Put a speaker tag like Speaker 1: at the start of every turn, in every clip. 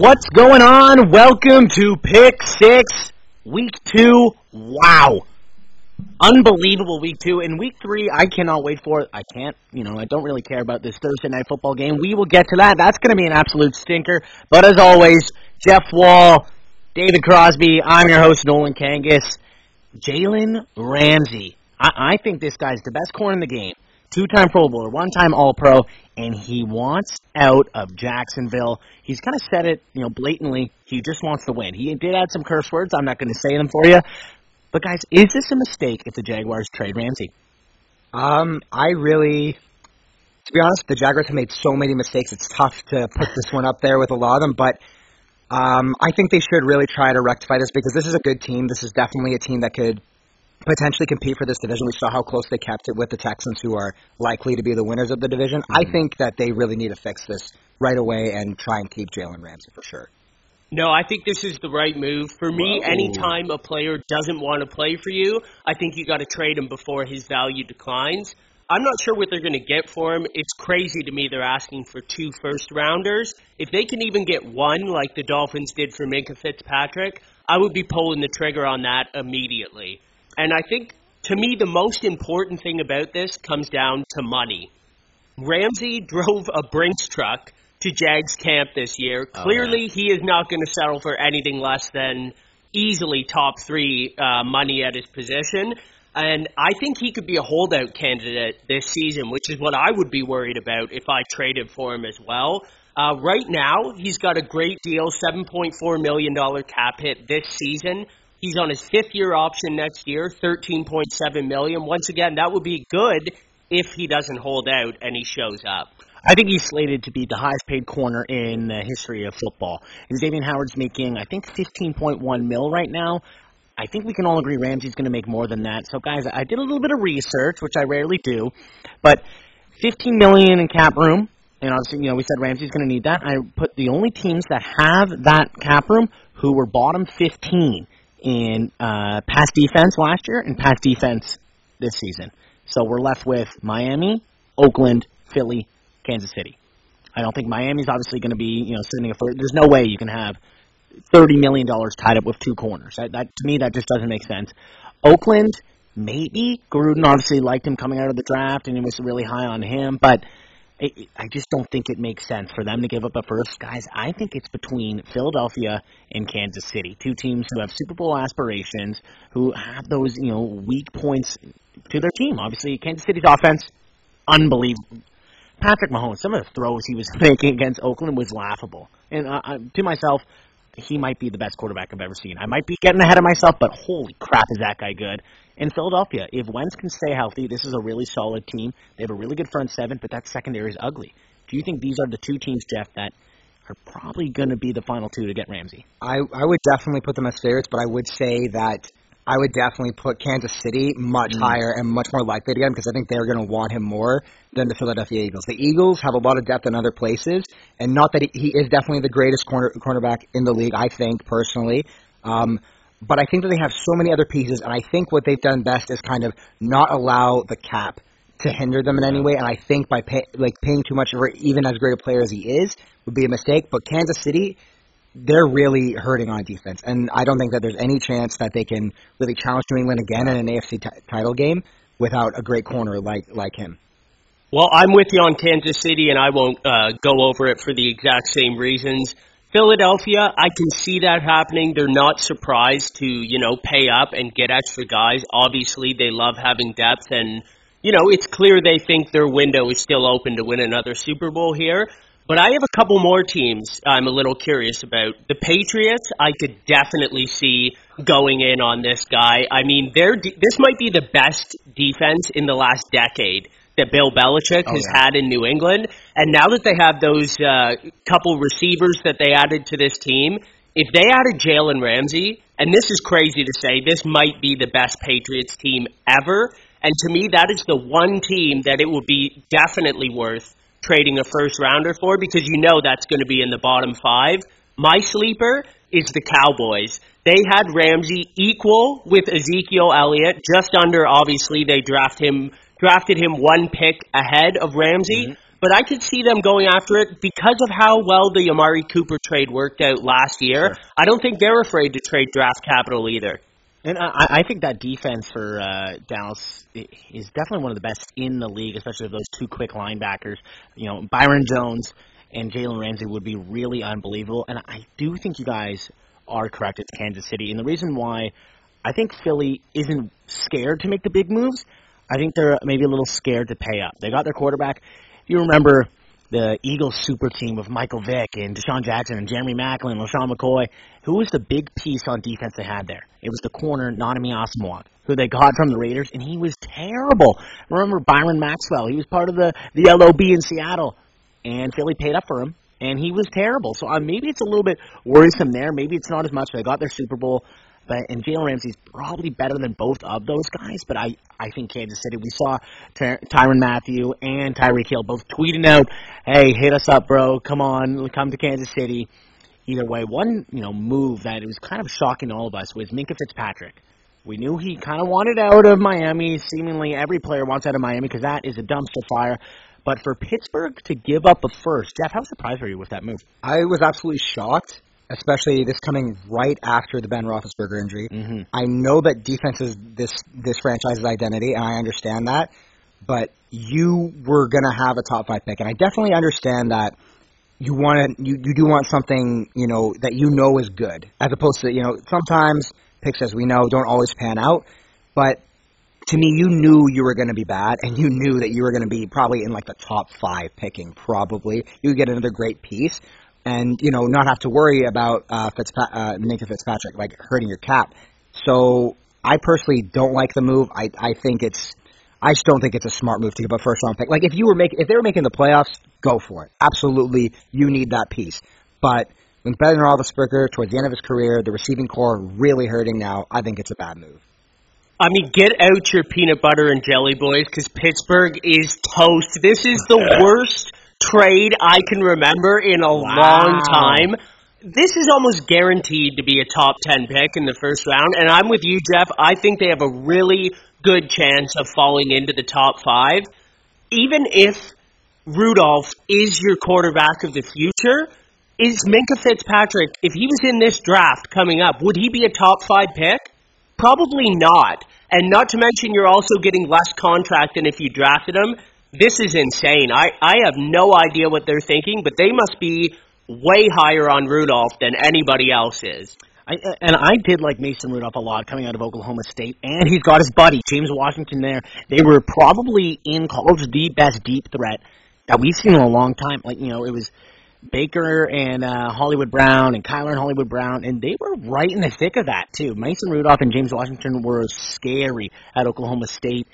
Speaker 1: What's going on? Welcome to Pick Six, Week Two. Wow. Unbelievable week two. In week three, I cannot wait for it. I can't, you know, I don't really care about this Thursday night football game. We will get to that. That's going to be an absolute stinker. But as always, Jeff Wall, David Crosby, I'm your host, Nolan Kangas. Jalen Ramsey. I, I think this guy's the best corner in the game. Two time Pro Bowler, one time All Pro, and he wants out of Jacksonville. He's kind of said it, you know, blatantly. He just wants to win. He did add some curse words. I'm not going to say them for you. But guys, is this a mistake if the Jaguars trade Ramsey?
Speaker 2: Um, I really, to be honest, the Jaguars have made so many mistakes. It's tough to put this one up there with a lot of them, but um, I think they should really try to rectify this because this is a good team. This is definitely a team that could potentially compete for this division. We saw how close they kept it with the Texans, who are likely to be the winners of the division. Mm-hmm. I think that they really need to fix this right away and try and keep Jalen Ramsey for sure.
Speaker 3: No, I think this is the right move. For me, Whoa. anytime a player doesn't want to play for you, I think you got to trade him before his value declines. I'm not sure what they're going to get for him. It's crazy to me they're asking for two first rounders. If they can even get one, like the Dolphins did for Minkah Fitzpatrick, I would be pulling the trigger on that immediately. And I think, to me, the most important thing about this comes down to money. Ramsey drove a Brinks truck to Jags camp this year. Oh, Clearly, he is not going to settle for anything less than easily top three uh, money at his position. And I think he could be a holdout candidate this season, which is what I would be worried about if I traded for him as well. Uh, right now, he's got a great deal, $7.4 million cap hit this season. He's on his fifth year option next year, 13.7 million. Once again, that would be good if he doesn't hold out and he shows up.
Speaker 1: I think he's slated to be the highest paid corner in the history of football. And Xavien Howard's making, I think, 15.1 mil right now. I think we can all agree Ramsey's going to make more than that. So, guys, I did a little bit of research, which I rarely do, but 15 million in cap room, and obviously, you know, we said Ramsey's going to need that. I put the only teams that have that cap room who were bottom 15 in uh, pass defense last year and pass defense this season. So we're left with Miami, Oakland, Philly, Kansas City. I don't think Miami's obviously going to be, you know, sending a. There's no way you can have thirty million dollars tied up with two corners. That, that to me that just doesn't make sense. Oakland, maybe Gruden obviously liked him coming out of the draft and he was really high on him, but I just don't think it makes sense for them to give up a first. Guys, I think it's between Philadelphia and Kansas City, two teams who have Super Bowl aspirations, who have those you know weak points to their team. Obviously, Kansas City's offense, unbelievable. Patrick Mahomes, some of the throws he was making against Oakland was laughable. And uh, uh, to myself, he might be the best quarterback I've ever seen. I might be getting ahead of myself, but holy crap, is that guy good? In Philadelphia, if Wentz can stay healthy, this is a really solid team. They have a really good front seven, but that secondary is ugly. Do you think these are the two teams, Jeff, that are probably going to be the final two to get Ramsey?
Speaker 2: I, I would definitely put them as favorites, but I would say that I would definitely put Kansas City much mm. higher and much more likely to get him because I think they're going to want him more than the Philadelphia Eagles. The Eagles have a lot of depth in other places, and not that he, he is definitely the greatest corner, cornerback in the league, I think, personally. Um, but I think that they have so many other pieces, and I think what they've done best is kind of not allow the cap to hinder them in any way. And I think by pay, like paying too much for even as great a player as he is would be a mistake. But Kansas City they're really hurting on defense, and I don't think that there's any chance that they can really challenge New England again in an AFC t- title game without a great corner like like him.
Speaker 3: Well, I'm with you on Kansas City, and I won't uh, go over it for the exact same reasons. Philadelphia, I can see that happening. They're not surprised to, you know, pay up and get extra guys. Obviously, they love having depth, and, you know, it's clear they think their window is still open to win another Super Bowl here. But I have a couple more teams I'm a little curious about. The Patriots, I could definitely see going in on this guy. I mean, they're de- this might be the best defense in the last decade that Bill Belichick oh, has yeah. had in New England. And now that they have those uh, couple receivers that they added to this team, if they added Jalen Ramsey, and this is crazy to say, this might be the best Patriots team ever. And to me, that is the one team that it would be definitely worth trading a first rounder for because you know that's going to be in the bottom five. My sleeper is the Cowboys. They had Ramsey equal with Ezekiel Elliott, just under. Obviously, they draft him drafted him one pick ahead of Ramsey. Mm-hmm. but I could see them going after it because of how well the Amari Cooper trade worked out last year.
Speaker 1: Sure.
Speaker 3: I don't think they're afraid to trade draft capital either.
Speaker 1: And I, I think that defense for uh, Dallas is definitely one of the best in the league, especially with those two quick linebackers. You know, Byron Jones and Jalen Ramsey would be really unbelievable. And I do think you guys are correct. It's Kansas City, and the reason why I think Philly isn't scared to make the big moves, I think they're maybe a little scared to pay up. They got their quarterback. If you remember the Eagles super team of Michael Vick and DeSean Jackson and Jeremy Maclin and LeSean McCoy, who was the big piece on defense they had there? It was the corner, Nnamdi Asomugha, who they got from the Raiders, and he was terrible. Remember Byron Maxwell? He was part of the, the LOB in Seattle, and Philly paid up for him, and he was terrible. So uh, maybe it's a little bit worrisome there. Maybe it's not as much. They got their Super Bowl. But and Jalen Ramsey's probably better than both of those guys. But I, I think Kansas City. We saw Ty- Tyrann Mathieu and Tyreek Hill both tweeting out, "Hey, hit us up, bro. Come on, come to Kansas City." Either way, one you know move that was kind of shocking to all of us was Minkah Fitzpatrick. We knew he kind of wanted out of Miami. Seemingly every player wants out of Miami because that is a dumpster fire. But for Pittsburgh to give up a first, Jeff, how surprised were you with that move?
Speaker 2: I was absolutely shocked, especially this coming right after the Ben Roethlisberger injury.
Speaker 1: Mhm.
Speaker 2: I know that defense is this this franchise's identity, and I understand that. But you were gonna have a top five pick, and I definitely understand that you want to you, you do want something you know that you know is good, as opposed to you know sometimes picks as we know don't always pan out, but to me, you knew you were going to be bad, and you knew that you were going to be probably in like the top five picking. Probably you would get another great piece, and you know not have to worry about uh, Fitzpa- uh, Minkah Fitzpatrick like hurting your cap. So I personally don't like the move. I I think it's I just don't think it's a smart move to give a first round pick. Like if you were making if they were making the playoffs, go for it. Absolutely, you need that piece. But when Ben Roethlisberger towards the end of his career, the receiving corps really hurting now, I think it's a bad move.
Speaker 3: I mean, get out your peanut butter and jelly boys because Pittsburgh is toast. This is the worst trade I can remember in a long time. This is almost guaranteed to be a top 10 pick in the first round. And I'm with you, Jeff. I think they have a really good chance of falling into the top five. Even if Rudolph is your quarterback of the future, is Minkah Fitzpatrick, if he was in this draft coming up, would he be a top five pick? Probably not. And not to mention, you're also getting less contract than if you drafted him. This is insane. I, I have no idea what they're thinking, but they must be way higher on Rudolph than anybody else is.
Speaker 1: I, and I did like Mason Rudolph a lot coming out of Oklahoma State, and he's got his buddy James Washington there. They were probably in college the best deep threat that we've seen in a long time. Like you know, it was Baker and uh, Hollywood Brown and Kyler and Hollywood Brown, and they were right in the thick of that too. Mason Rudolph and James Washington were scary at Oklahoma State.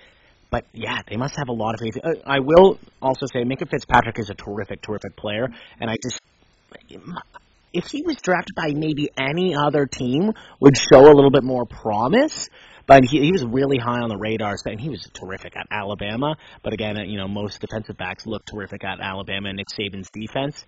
Speaker 1: But yeah, they must have a lot of faith. Uh, I will also say, Minkah Fitzpatrick is a terrific, terrific player, and I just if he was drafted by maybe any other team, would show a little bit more promise. But he, he was really high on the radar, and he was terrific at Alabama. But again, uh, you know, most defensive backs look terrific at Alabama and Nick Saban's defense.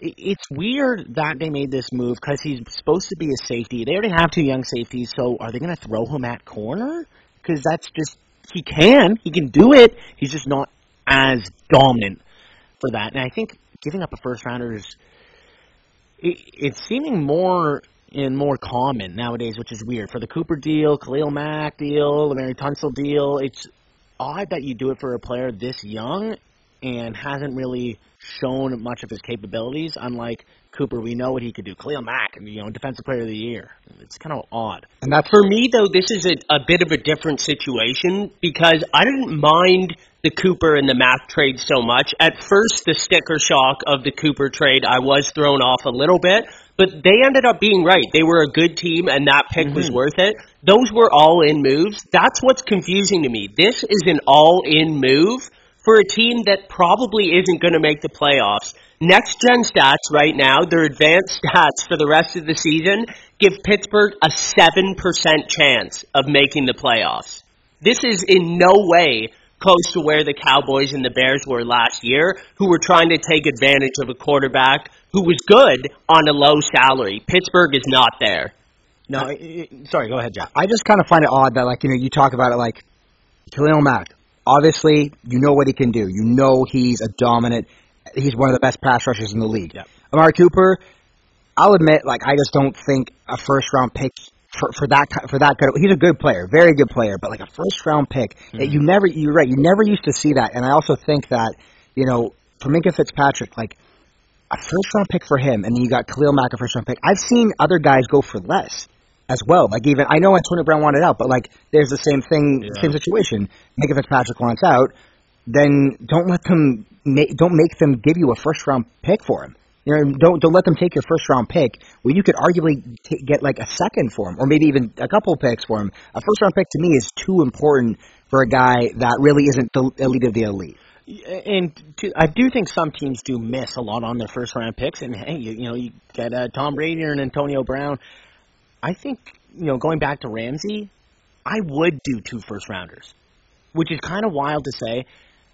Speaker 1: It's weird that they made this move because he's supposed to be a safety. They already have two young safeties, so are they going to throw him at corner? Because that's just he can, he can do it. He's just not as dominant for that. And I think giving up a first rounder is it, it's seeming more and more common nowadays, which is weird. For the Cooper deal, Khalil Mack deal, the Mary Tunsil deal, it's odd that you do it for a player this young and hasn't really shown much of his capabilities. Unlike Cooper, we know what he could do. Khalil Mack, you know, Defensive Player of the Year. It's kind of odd.
Speaker 2: And that's
Speaker 3: For me, though, this is a, a bit of a different situation because I didn't mind the Cooper and the Mack trade so much. At first, the sticker shock of the Cooper trade, I was thrown off a little bit, but they ended up being right. They were a good team, and that pick was mm-hmm. worth it. Those were all in moves. That's what's confusing to me. This is an all in move for a team that probably isn't going to make the playoffs. Next gen stats right now, their advanced stats for the rest of the season give Pittsburgh a 7% chance of making the playoffs. This is in no way close to where the Cowboys and the Bears were last year, who were trying to take advantage of a quarterback who was good on a low salary. Pittsburgh is not there.
Speaker 1: No, sorry, go ahead, Jeff.
Speaker 2: I just kind of find it odd that like you know you talk about it like Khalil Mack, Obviously, you know what he can do. You know he's a dominant. He's one of the best pass rushers in the league.
Speaker 1: Yep.
Speaker 2: Amari Cooper, I'll admit, like I just don't think a first round pick for, for that for that good. He's a good player, very good player, but like a first round pick, mm-hmm. you never. You're right. You never used to see that, and I also think that you know for Minkah Fitzpatrick, like a first round pick for him, and then you got Khalil Mack a first round pick. I've seen other guys go for less as well. Like even I know Antonio Brown wanted out, but like there's the same thing, yeah. same situation. Minkah Fitzpatrick wants out, then don't let them make, don't make them give you a first round pick for him. You know, don't don't let them take your first round pick where you could arguably t- get like a second for him, or maybe even a couple picks for him. A first round pick to me is too important for a guy that really isn't the elite of the elite.
Speaker 1: And to, I do think some teams do miss a lot on their first round picks. And hey, you, you know, you get uh, Tom Brady and Antonio Brown. I think you know, going back to Ramsey, I would do two first rounders, which is kind of wild to say.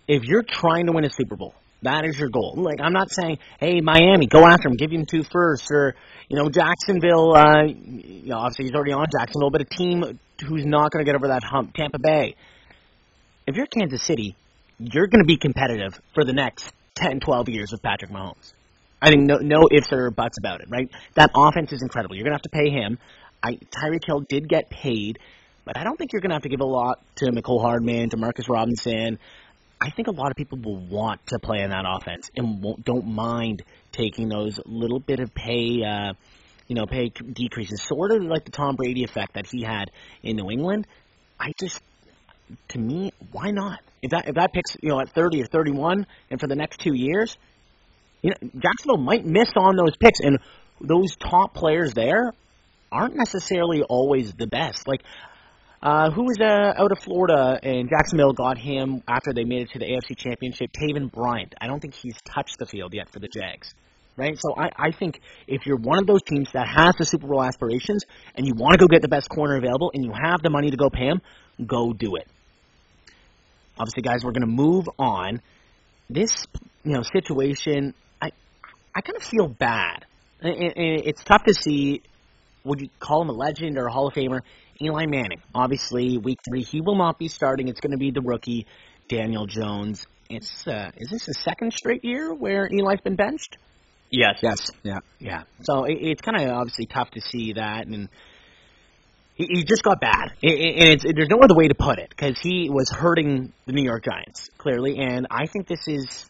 Speaker 1: If you're trying to win a Super Bowl, that is your goal. Like I'm not saying, hey Miami, go after him, give him two firsts, or you know Jacksonville. Uh, you know, obviously he's already on Jacksonville, but a team who's not going to get over that hump, Tampa Bay. If you're Kansas City, you're going to be competitive for the next 10, 12 years with Patrick Mahomes. I think no, no ifs or buts about it, right? That offense is incredible. You're going to have to pay him. I, Tyreek Hill did get paid, but I don't think you're going to have to give a lot to Mecole Hardman, to Marcus Robinson. I think a lot of people will want to play in that offense and won't, don't mind taking those little bit of pay, uh, you know, pay decreases, sort of like the Tom Brady effect that he had in New England. I just, to me, why not? If that if that picks you know at 30 or 31, and for the next two years, you know, Jacksonville might miss on those picks, and those top players there aren't necessarily always the best. Like uh, who was uh, out of Florida and Jacksonville got him after they made it to the AFC Championship? Taven Bryan. I don't think he's touched the field yet for the Jags. Right? So I, I think if you're one of those teams that has the Super Bowl aspirations and you want to go get the best corner available and you have the money to go pay him, go do it. Obviously, guys, we're going to move on. This, you know, situation, I, kind of feel bad. It's tough to see. Would you call him a legend or a Hall of Famer? Eli Manning, obviously, week three, he will not be starting. It's going to be the rookie, Daniel Jones. It's uh, is this the second straight year where Eli's been benched?
Speaker 3: Yes.
Speaker 2: Yes. Yeah.
Speaker 1: Yeah. So it, it's kind of obviously tough to see that, and he, he just got bad. It, and it's, there's no other way to put it because he was hurting the New York Giants clearly, and I think this is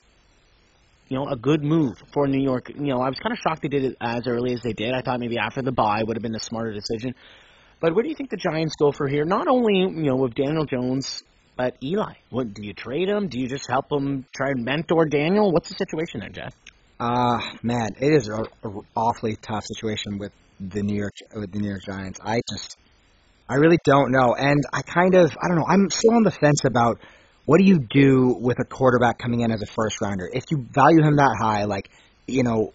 Speaker 1: you know, a good move for New York. You know, I was kind of shocked they did it as early as they did. I thought maybe after the bye would have been a smarter decision. But where do you think the Giants go for here? Not only you know with Daniel Jones, but Eli. What do you trade him? Do you just help him try and mentor Daniel? What's the situation there, Jeff?
Speaker 2: Uh man, it is an awfully tough situation with the New York with the New York Giants. I just I really don't know, and I kind of I don't know. I'm still on the fence about what do you do with a quarterback coming in as a first rounder. If you value him that high, like you know,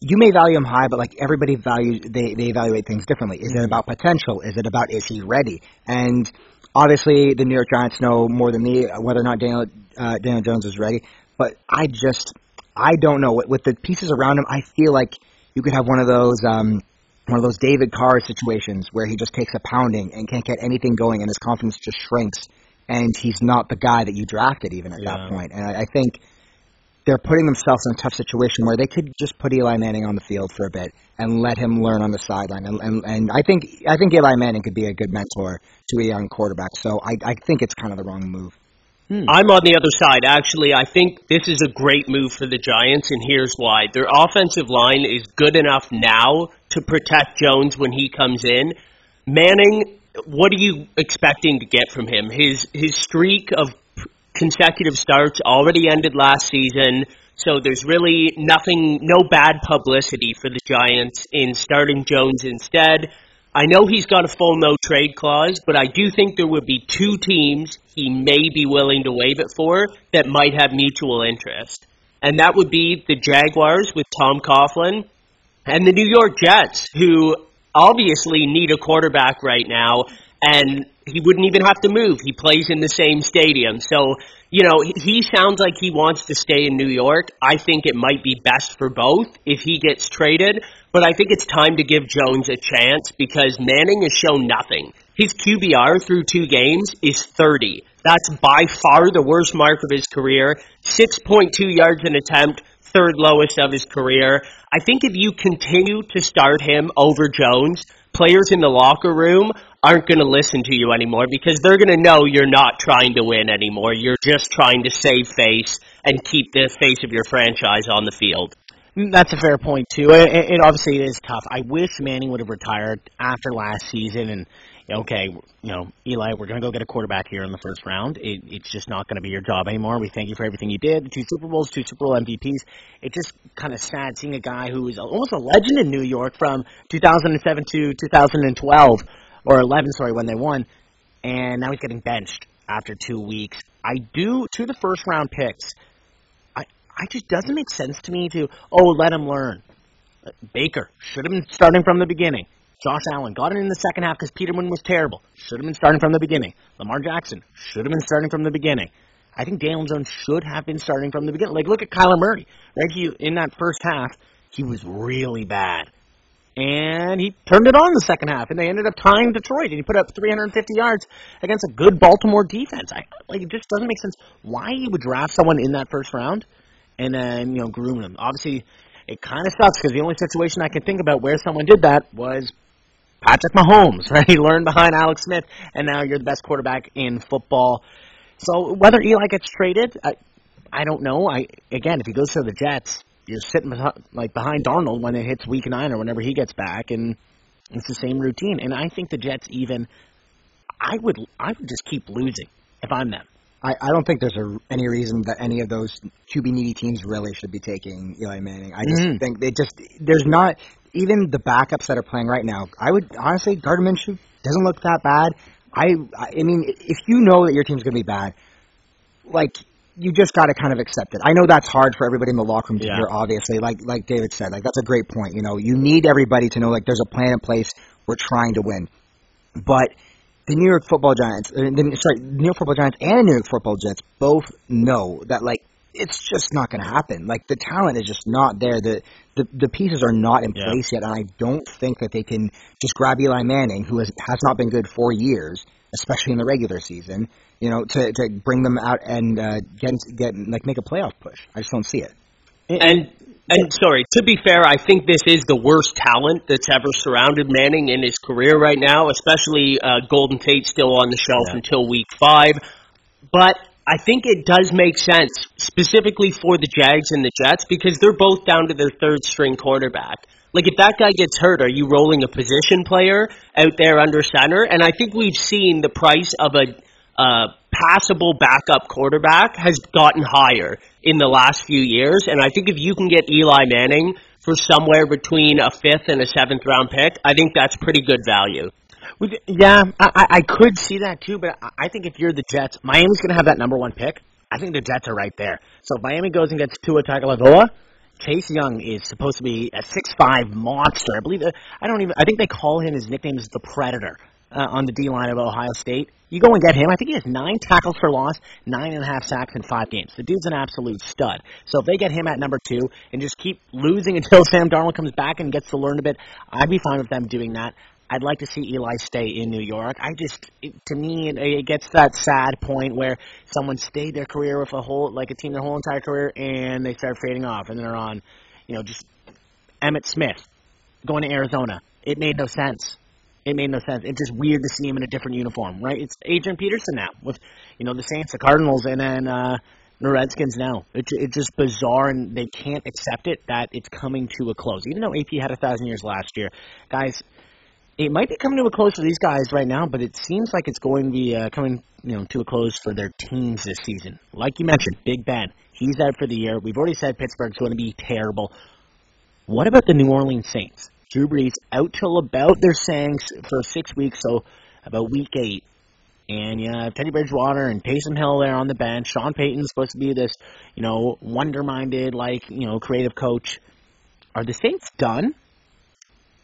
Speaker 2: you may value him high, but like everybody values they they evaluate things differently. Is it about potential? Is it about is he ready? And obviously, the New York Giants know more than me whether or not Daniel uh, Daniel Jones is ready. But I just I don't know with, with the pieces around him. I feel like you could have one of those. Um, one of those David Carr situations where he just takes a pounding and can't get anything going, and his confidence just shrinks, and he's not the guy that you drafted even at yeah. that point. And I, I think they're putting themselves in a tough situation where they could just put Eli Manning on the field for a bit and let him learn on the sideline. And, and, and I think I think Eli Manning could be a good mentor to a young quarterback. So I, I think it's kind of the wrong move.
Speaker 3: Hmm. I'm on the other side. Actually, I think this is a great move for the Giants, and here's why. Their offensive line is good enough now to protect Jones when he comes in. Manning, what are you expecting to get from him? His his streak of consecutive starts already ended last season. So there's really nothing, no bad publicity for the Giants in starting Jones instead. I know he's got a full no trade clause, but I do think there would be two teams he may be willing to waive it for that might have mutual interest. And that would be the Jaguars with Tom Coughlin and the New York Jets, who obviously need a quarterback right now and he wouldn't even have to move. He plays in the same stadium. So, you know, he sounds like he wants to stay in New York. I think it might be best for both if he gets traded, but I think it's time to give Jones a chance because Manning has shown nothing. His QBR through two games is 30. That's by far the worst mark of his career. 6.2 yards an attempt, third lowest of his career. I think if you continue to start him over Jones, players in the locker room aren't going to listen to you anymore because they're going to know you're not trying to win anymore. You're just trying to save face and keep the face of your franchise on the field.
Speaker 1: Mm, that's a fair point too. It, it obviously is tough. I wish Manning would have retired after last season and okay, you know, Eli, we're going to go get a quarterback here in the first round. It, it's just not going to be your job anymore. We thank you for everything you did. Two Super Bowls, two Super Bowl MVPs. It's just kind of sad seeing a guy who is almost a legend in New York from 2007 to 2012 or 11, sorry, when they won, and now he's getting benched after two weeks. I do to the first round picks. I I just doesn't make sense to me to oh let him learn. Baker should have been starting from the beginning. Josh Allen got it in the second half because Peterman was terrible. Should have been starting from the beginning. Lamar Jackson should have been starting from the beginning. I think Daniel Jones should have been starting from the beginning. Like look at Kyler Murray, right? He in that first half he was really bad, and he turned it on the second half, and they ended up tying Detroit, and he put up 350 yards against a good Baltimore defense. I like it just doesn't make sense why you would draft someone in that first round and then you know groom them. Obviously, it kind of sucks because the only situation I can think about where someone did that was Patrick Mahomes, right? He learned behind Alex Smith, and now you're the best quarterback in football. So whether Eli gets traded, I, I don't know. I again, if he goes to the Jets, you're sitting behind, like behind Darnold when it hits Week Nine or whenever he gets back, and it's the same routine. And I think the Jets even, I would, I would just keep losing if I'm them.
Speaker 2: I, I don't think there's a, any reason that any of those QB needy teams really should be taking Eli Manning. I just mm-hmm. think they just there's not even the backups that are playing right now, I would honestly Gardner Minshew doesn't look that bad. I I mean, if you know that your team's going to be bad, like you just got to kind of accept it. I know that's hard for everybody in the locker room to yeah. hear. Obviously, like like David said, like that's a great point. You know, you need everybody to know like there's a plan in place. We're trying to win, but the New York Football Giants, uh, the, sorry, New York Football Giants and the New York Football Jets both know that like it's just not going to happen. Like the talent is just not there. The the, the pieces are not in yeah. place yet, and I don't think that they can just grab Eli Manning, who has has not been good for years, especially in the regular season. You know, to to bring them out and uh, get get like make a playoff push. I just don't see it.
Speaker 3: And and sorry, to be fair, I think this is the worst talent that's ever surrounded Manning in his career right now, especially uh, Golden Tate still on the shelf yeah. until week five. But I think it does make sense, specifically for the Jags and the Jets, because they're both down to their third string quarterback. Like, if that guy gets hurt, are you rolling a position player out there under center? And I think we've seen the price of a uh, passable backup quarterback has gotten higher in the last few years. And I think if you can get Eli Manning for somewhere between a fifth and a seventh round pick, I think that's pretty good value.
Speaker 1: Yeah, I, I could see that too, but I think if you're the Jets, Miami's going to have that number one pick. I think the Jets are right there. So if Miami goes and gets Tua Tagovailoa, Chase Young is supposed to be a six-five monster. I believe. I don't even. I think they call him. His nickname is the Predator uh, on the D line of Ohio State. You go and get him. I think he has nine tackles for loss, nine and a half sacks in five games. The dude's an absolute stud. So if they get him at number two and just keep losing until Sam Darnold comes back and gets to learn a bit, I'd be fine with them doing that. I'd like to see Eli stay in New York. I just, it, to me, it, it gets that sad point where someone stayed their career with a whole, like a team their whole entire career, and they start fading off, and then they're on, you know, just Emmitt Smith going to Arizona. It made no sense. It made no sense. It's just weird to see him in a different uniform, right? It's Adrian Peterson now with, you know, the Saints, the Cardinals, and then uh, the Redskins now. It's it's just bizarre, and they can't accept it that it's coming to a close. Even though AP had a thousand years last year, guys, it might be coming to a close for these guys right now, but it seems like it's going to be uh, coming, you know, to a close for their teams this season. Like you mentioned, Big Ben, he's out for the year. We've already said Pittsburgh's going to be terrible. What about the New Orleans Saints? Drew Brees out till about they're saying for six weeks, so about week eight. And you have Teddy Bridgewater and Taysom Hill there on the bench. Sean Payton's supposed to be this, you know, wonder-minded, like you know, creative coach. Are the Saints done?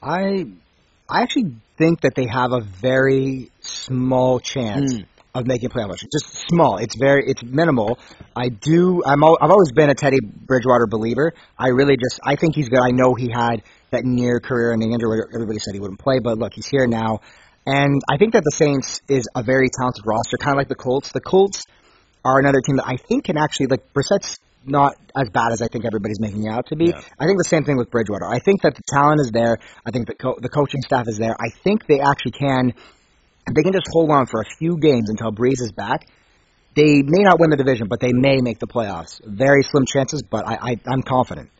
Speaker 2: I I actually think that they have a very small chance
Speaker 1: Mm.
Speaker 2: of making a playoff. Just small. It's very. It's minimal. I do. I'm. Al- I've always been a Teddy Bridgewater believer. I really just. I think he's good. I know he had that near career-ending injury where everybody said he wouldn't play, but look, he's here now. And I think that the Saints is a very talented roster, kind of like the Colts. The Colts are another team that I think can actually like Brissett's not as bad as I think everybody's making it out to be.
Speaker 1: Yeah.
Speaker 2: I think the same thing with Bridgewater. I think that the talent is there. I think the co- the coaching staff is there. I think they actually can. They can just hold on for a few games until Brees is back, they may not win the division, but they may make the playoffs. Very slim chances, but I, I I'm confident.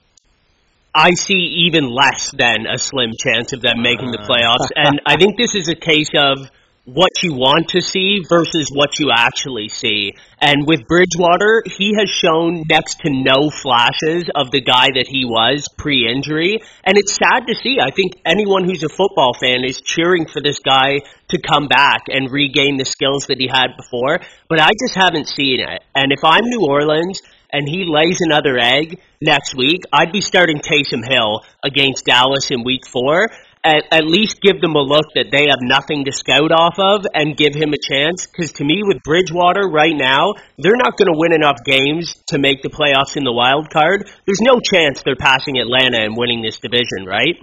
Speaker 3: I see even less than a slim chance of them making the ah. playoffs. And I think this is a case of what you want to see versus what you actually see. And with Bridgewater, he has shown next to no flashes of the guy that he was pre injury. And it's sad to see. I think anyone who's a football fan is cheering for this guy to come back and regain the skills that he had before. But I just haven't seen it. And if I'm New Orleans, and he lays another egg next week, I'd be starting Taysom Hill against Dallas in week four. At, at least give them a look that they have nothing to scout off of and give him a chance. Because to me, with Bridgewater right now, they're not going to win enough games to make the playoffs in the wild card. There's no chance they're passing Atlanta and winning this division, right?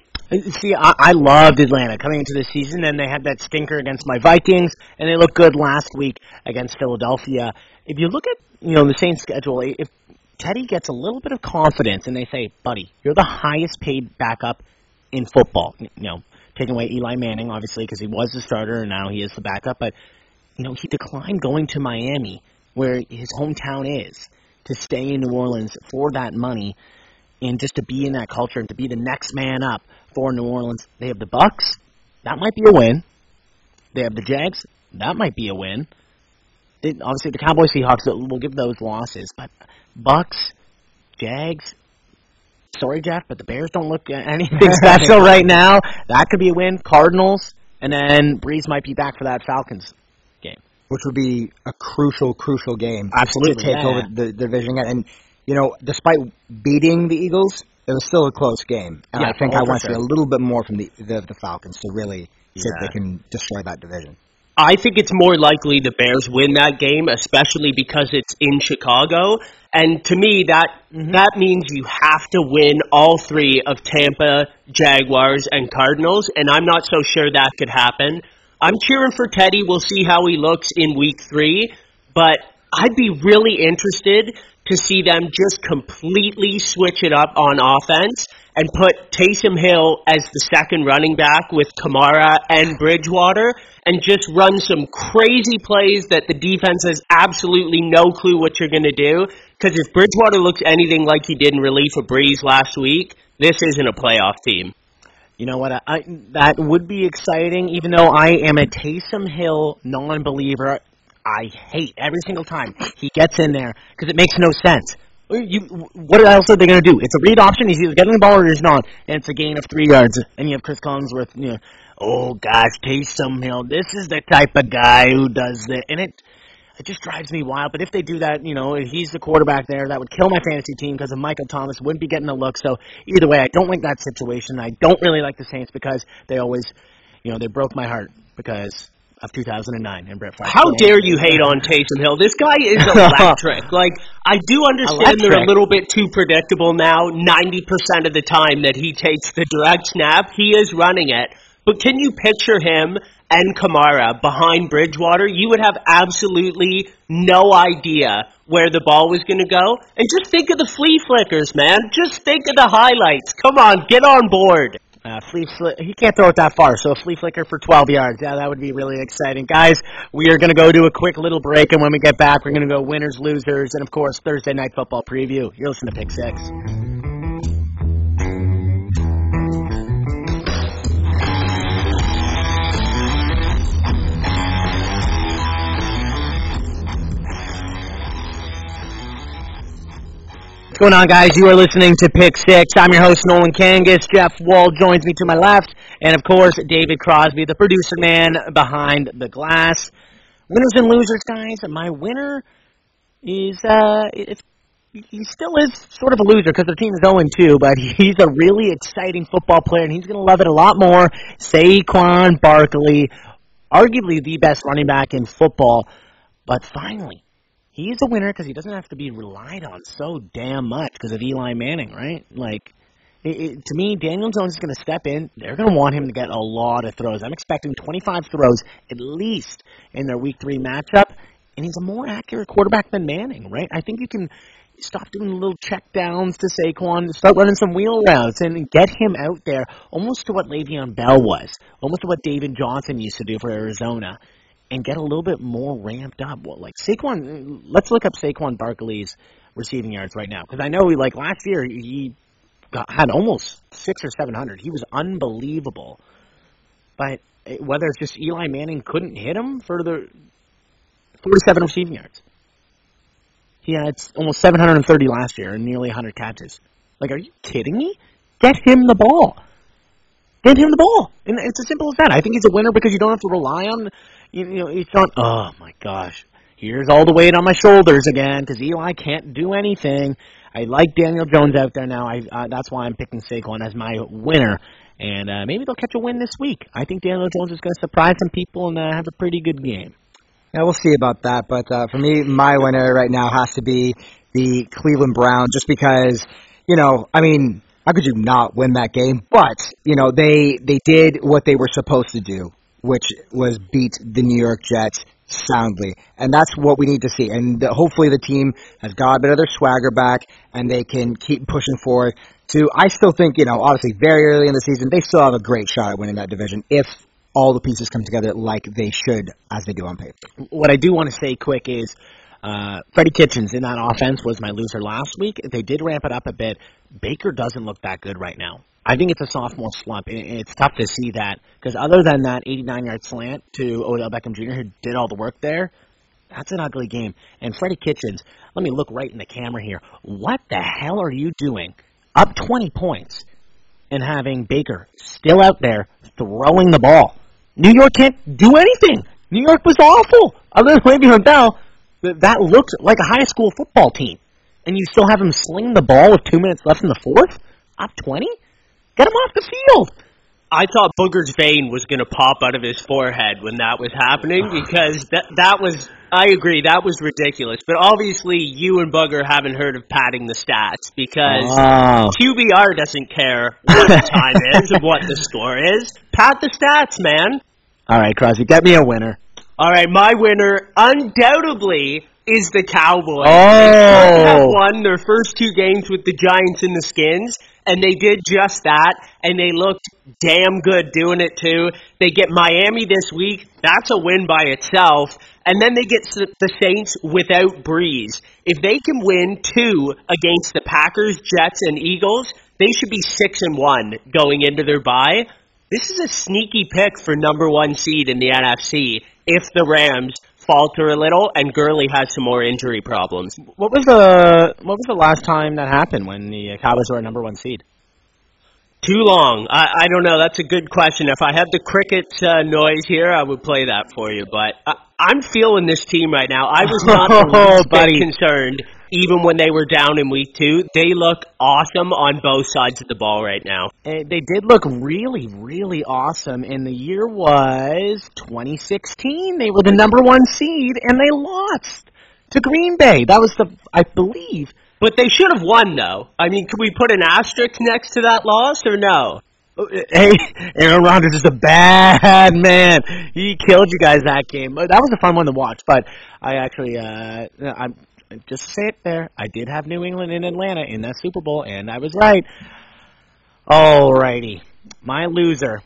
Speaker 1: See, I, I loved Atlanta coming into the season, and they had that stinker against my Vikings, and they looked good last week against Philadelphia. If you look at you know the Saints' schedule, if Teddy gets a little bit of confidence, and they say, "Buddy, you're the highest paid backup in football," you know, taking away Eli Manning, obviously, because he was the starter and now he is the backup, but you know he declined going to Miami, where his hometown is, to stay in New Orleans for that money and just to be in that culture and to be the next man up for New Orleans. They have the Bucks. That might be a win. They have the Jags. That might be a win. They, obviously, the Cowboys, Seahawks, we'll give those losses. But Bucks, Jags. Sorry, Jeff, but the Bears don't look anything special right now. That could be a win. Cardinals, and then Brees might be back for that Falcons game.
Speaker 2: which would be a crucial, crucial game
Speaker 1: Absolutely,
Speaker 2: to take
Speaker 1: yeah.
Speaker 2: over the division. And you know, despite beating the Eagles, it was still a close game. And
Speaker 1: Yeah,
Speaker 2: I think
Speaker 1: oh,
Speaker 2: I want to see a little bit more from the the, the Falcons to really see
Speaker 1: Yeah.
Speaker 2: if they can destroy that division.
Speaker 3: I think it's more likely the Bears win that game, especially because it's in Chicago. And to me, that mm-hmm. that means you have to win all three of Tampa, Jaguars, and Cardinals. And I'm not so sure that could happen. I'm cheering for Teddy. We'll see how he looks in Week Three, but I'd be really interested to see them just completely switch it up on offense and put Taysom Hill as the second running back with Kamara and Bridgewater and just run some crazy plays that the defense has absolutely no clue what you're going to do. Because if Bridgewater looks anything like he did in relief of Brees last week, this isn't a playoff team.
Speaker 1: You know what? I, I that would be exciting. Even though I am a Taysom Hill non-believer, I hate every single time he gets in there because it makes no sense. You, what else are they going to do? It's a read option. He's either getting the ball or he's not, and it's a gain of three yards. And you have Chris Collinsworth. You know, oh gosh, Taysom Hill. This is the type of guy who does that, and it it just drives me wild. But if they do that, you know, he's the quarterback there, that would kill my fantasy team because of Michael Thomas wouldn't be getting a look. So either way, I don't like that situation. I don't really like the Saints because they always, you know, they broke my heart because of 2009 and Brett Favre.
Speaker 3: How dare you hate on Taysom Hill? This guy is electric. like, I do understand they're a little bit too predictable now. 90% of the time that he takes the direct snap, he is running it. But can you picture him and Kamara behind Bridgewater? You would have absolutely no idea where the ball was going to go. And just think of the flea flickers, man. Just think of the highlights. Come on, get on board.
Speaker 1: Uh, flea fli- he can't throw it that far, so a flea flicker for 12 yards. Yeah, that would be really exciting. Guys, we are going to go do a quick little break, and when we get back, we're going to go winners, losers, and of course, Thursday night football preview. You're listening to Pick Six. What's going on, guys? You are listening to Pick Six. I'm your host, Nolan Kangas. Jeff Wall joins me to my left, and of course, David Crosby, the producer man behind the glass. Winners and losers, guys. My winner is uh, it's he still is sort of a loser because their team is 0-2, but he's a really exciting football player, and he's going to love it a lot more. Saquon Barkley, arguably the best running back in football, but finally, he's a winner because he doesn't have to be relied on so damn much because of Eli Manning, right? Like, it, it, to me, Daniel Jones is going to step in. They're going to want him to get a lot of throws. I'm expecting 25 throws at least in their Week Three matchup, and he's a more accurate quarterback than Manning, right? I think you can stop doing little check downs to Saquon, start running some wheel routes, and get him out there almost to what Le'Veon Bell was, almost to what David Johnson used to do for Arizona, and get a little bit more ramped up. Well, like Saquon, let's look up Saquon Barkley's receiving yards right now because I know, like last year, he got, had almost six or seven hundred. He was unbelievable, but eh, whether it's just Eli Manning couldn't hit him for the forty-seven receiving yards. He had almost 730 last year and nearly 100 catches. Like, are you kidding me? Get him the ball. Get him the ball. And it's as simple as that. I think he's a winner because you don't have to rely on, you know, it's not, oh my gosh, here's all the weight on my shoulders again because Eli can't do anything. I like Daniel Jones out there now. I, uh, that's why I'm picking Saquon as my winner. And uh, maybe they'll catch a win this week. I think Daniel Jones is going to surprise some people and uh, have a pretty good game.
Speaker 2: Yeah, we'll see about that. But uh, for me, my winner right now has to be the Cleveland Browns, just because you know, I mean, how could you not win that game? But you know, they they did what they were supposed to do, which was beat the New York Jets soundly, and that's what we need to see. And hopefully, the team has got a bit of their swagger back, and they can keep pushing forward. To I still think you know, obviously, very early in the season, they still have a great shot at winning that division if all the pieces come together like they should as they do on paper.
Speaker 1: What I do want to say quick is uh, Freddie Kitchens in that offense was my loser last week. They did ramp it up a bit. Baker doesn't look that good right now. I think it's a sophomore slump. and It's tough to see that because other than that 89 yard slant to Odell Beckham Jr., who did all the work there, that's an ugly game. And Freddie Kitchens, let me look right in the camera here. What the hell are you doing? Up 20 points and having Baker still out there throwing the ball. New York can't do anything. New York was awful. Other than Le'Veon Bell, that looked like a high school football team. And you still have him sling the ball with two minutes left in the fourth? Up 20? Get him off the field.
Speaker 3: I thought Booger's vein was going to pop out of his forehead when that was happening because that that was I agree that was ridiculous. But obviously you and Booger haven't heard of padding the stats because oh. QBR doesn't care what the time is and what the score is. Pad the stats, man.
Speaker 1: All right, Crosby, get me a winner.
Speaker 3: All right, my winner undoubtedly is the Cowboys.
Speaker 1: Oh,
Speaker 3: they have won their first two games with the Giants and the Skins, and they did just that, and they looked damn good doing it too. They get Miami this week. That's a win by itself. And then they get the Saints without Brees. If they can win two against the Packers, Jets, and Eagles, they should be six and one going into their bye. This is a sneaky pick for number one seed in the NFC if the Rams falter a little and Gurley has some more injury problems.
Speaker 1: What was the what was the last time that happened when the Cowboys were a number one seed?
Speaker 3: Too long. I, I don't know. That's a good question. If I had the cricket uh, noise here, I would play that for you. But I, I'm feeling this team right now. I was not oh, bit concerned even when they were down in week two. They look awesome on both sides of the ball right now.
Speaker 1: And they did look really, really awesome. And the year was 2016. They were the number one seed, and they lost to Green Bay. That was the, I believe.
Speaker 3: But they should have won, though. I mean, could we put an asterisk next to that loss, or no?
Speaker 1: Hey, Aaron Rodgers is a bad man. He killed you guys that game. That was a fun one to watch. But I actually, uh, I'm just say it there. I did have New England in Atlanta in that Super Bowl, and I was right. Alrighty, my loser.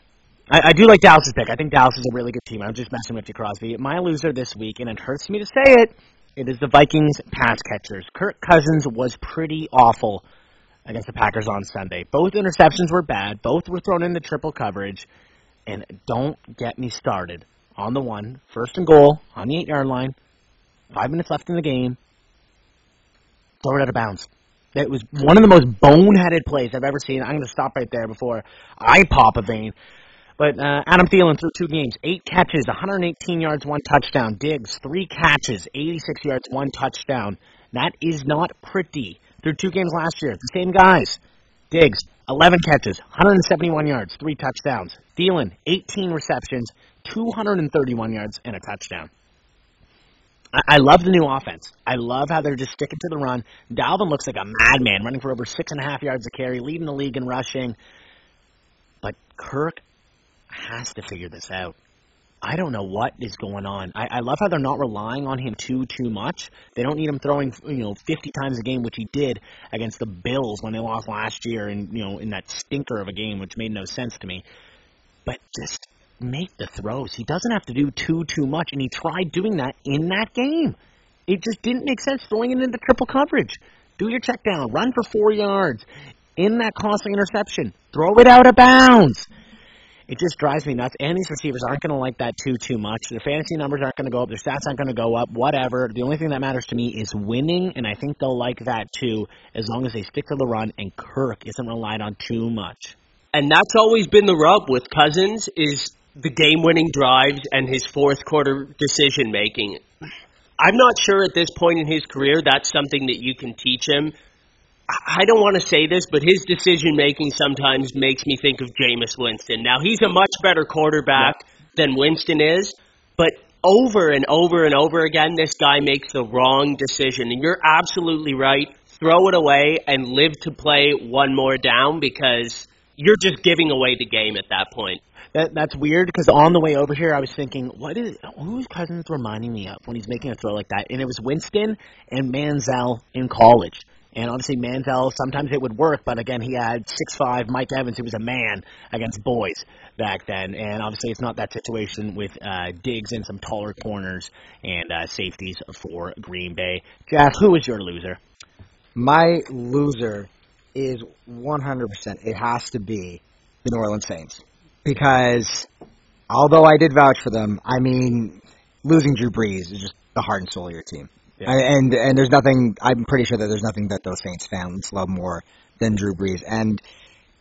Speaker 1: I, I do like Dallas's pick. I think Dallas is a really good team. I'm just messing with you, Crosby. My loser this week, and it hurts me to say it, it is the Vikings pass catchers. Kirk Cousins was pretty awful against the Packers on Sunday. Both interceptions were bad. Both were thrown into triple coverage. And don't get me started on the one, first and goal on the eight yard line. Five minutes left in the game throw it out of bounds. It was one of the most boneheaded plays I've ever seen. I'm going to stop right there before I pop a vein. But uh, Adam Thielen through two games, eight catches, 118 yards, one touchdown. Diggs, three catches, 86 yards, one touchdown. That is not pretty. Through two games last year, the same guys. Diggs, 11 catches, 171 yards, three touchdowns. Thielen, 18 receptions, 231 yards, and a touchdown. I, love the new offense. I love how they're just sticking to the run. Dalvin looks like a madman, running for over six and a half yards a carry, leading the league in rushing. But Kirk has to figure this out. I don't know what is going on. I, I love how they're not relying on him too too much. They don't need him throwing you know 50 times a game, which he did against the Bills when they lost last year, and you know in that stinker of a game, which made no sense to me. But just make the throws. He doesn't have to do too too much, and he tried doing that in that game. It just didn't make sense throwing it into triple coverage. Do your check down, run for four yards. In that costly interception, throw it out of bounds it just drives me nuts. And these receivers aren't going to like that too too much. Their fantasy numbers aren't going to go up. Their stats aren't going to go up. Whatever. The only thing that matters to me is winning, and I think they'll like that too, as long as they stick to the run and Kirk isn't relied on too much.
Speaker 3: And that's always been the rub with Cousins is the game-winning drives and his fourth quarter decision making. I'm not sure at this point in his career that's something that you can teach him. I don't want to say this, but his decision making sometimes makes me think of Jameis Winston. Now he's a much better quarterback yeah. than Winston is, but over and over and over again, this guy makes the wrong decision. And you're absolutely right. Throw it away and live to play one more down because you're just giving away the game at that point.
Speaker 1: That that's weird because on the way over here, I was thinking, what is who's Cousins reminding me of when he's making a throw like that? And it was Winston and Manziel in college. And obviously Manziel, sometimes it would work, but again, he had six five Mike Evans, who was a man against boys back then. And obviously, it's not that situation with uh, Diggs and some taller corners and uh, safeties for Green Bay. Jeff, who is your loser?
Speaker 2: My loser is 100%. It has to be the New Orleans Saints. Because although I did vouch for them, I mean, losing Drew Brees is just the heart and soul of your team. Yeah. And and there's nothing. I'm pretty sure that there's nothing that those Saints fans love more than Drew Brees. And